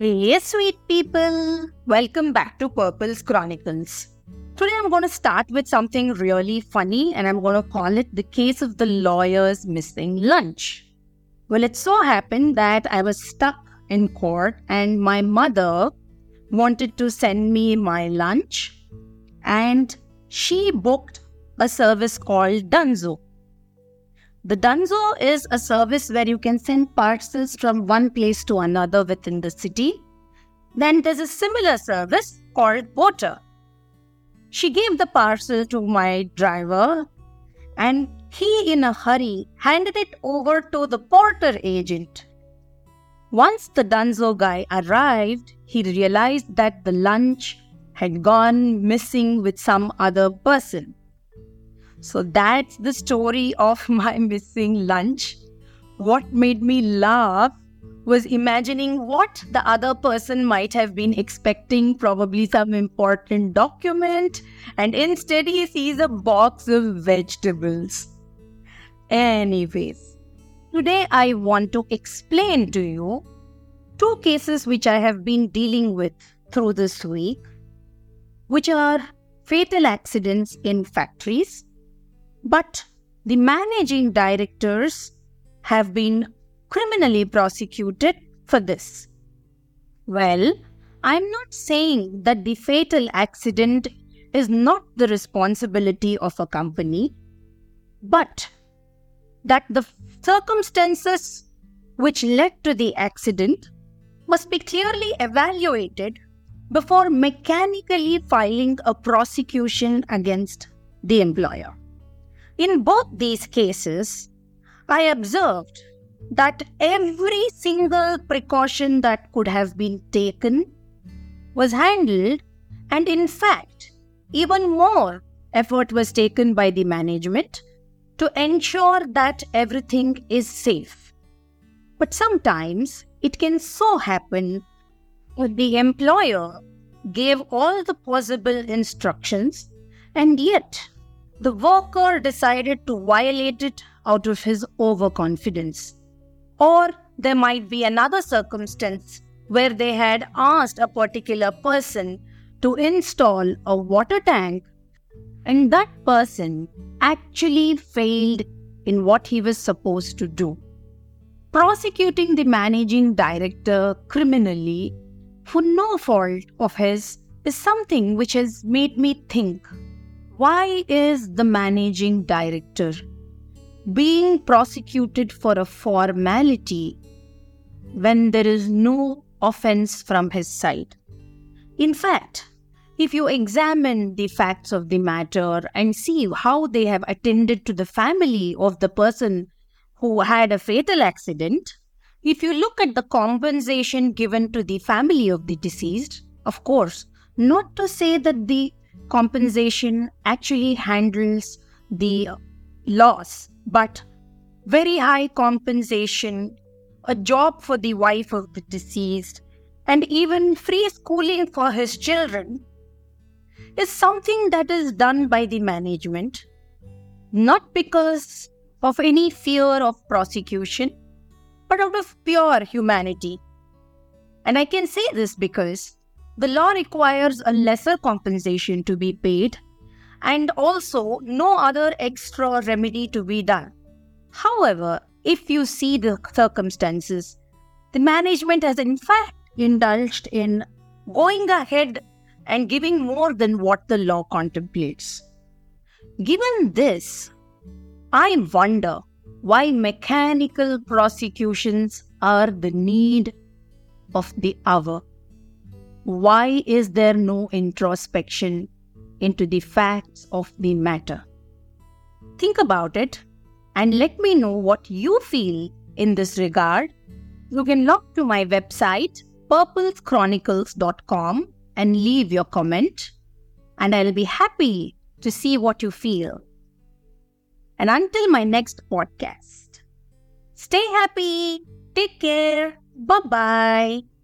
Hey, sweet people! Welcome back to Purple's Chronicles. Today I'm going to start with something really funny and I'm going to call it the case of the lawyer's missing lunch. Well, it so happened that I was stuck in court and my mother wanted to send me my lunch and she booked a service called Dunzo. The Dunzo is a service where you can send parcels from one place to another within the city. Then there's a similar service called Porter. She gave the parcel to my driver and he, in a hurry, handed it over to the porter agent. Once the Dunzo guy arrived, he realized that the lunch had gone missing with some other person. So that's the story of my missing lunch. What made me laugh was imagining what the other person might have been expecting, probably some important document, and instead he sees a box of vegetables. Anyways, today I want to explain to you two cases which I have been dealing with through this week, which are fatal accidents in factories but the managing directors have been criminally prosecuted for this. Well, I'm not saying that the fatal accident is not the responsibility of a company, but that the circumstances which led to the accident must be clearly evaluated before mechanically filing a prosecution against the employer. In both these cases, I observed that every single precaution that could have been taken was handled, and in fact, even more effort was taken by the management to ensure that everything is safe. But sometimes it can so happen that the employer gave all the possible instructions and yet the worker decided to violate it out of his overconfidence. Or there might be another circumstance where they had asked a particular person to install a water tank, and that person actually failed in what he was supposed to do. Prosecuting the managing director criminally for no fault of his is something which has made me think why is the managing director being prosecuted for a formality when there is no offense from his side? In fact, if you examine the facts of the matter and see how they have attended to the family of the person who had a fatal accident, if you look at the compensation given to the family of the deceased, of course, not to say that the compensation actually handles the loss, but very high compensation, a job for the wife of the deceased, and even free schooling for his children is something that is done by the management, not because of any fear of prosecution, but out of pure humanity. And I can say this because the law requires a lesser compensation to be paid and also no other extra remedy to be done. However, if you see the circumstances, the management has in fact indulged in going ahead and giving more than what the law contemplates. Given this, I wonder why mechanical prosecutions are the need of the hour. Why is there no introspection into the facts of the matter? Think about it and let me know what you feel in this regard. You can log to my website, purpleschronicles.com, and leave your comment, and I'll be happy to see what you feel. And until my next podcast, stay happy, take care, bye bye.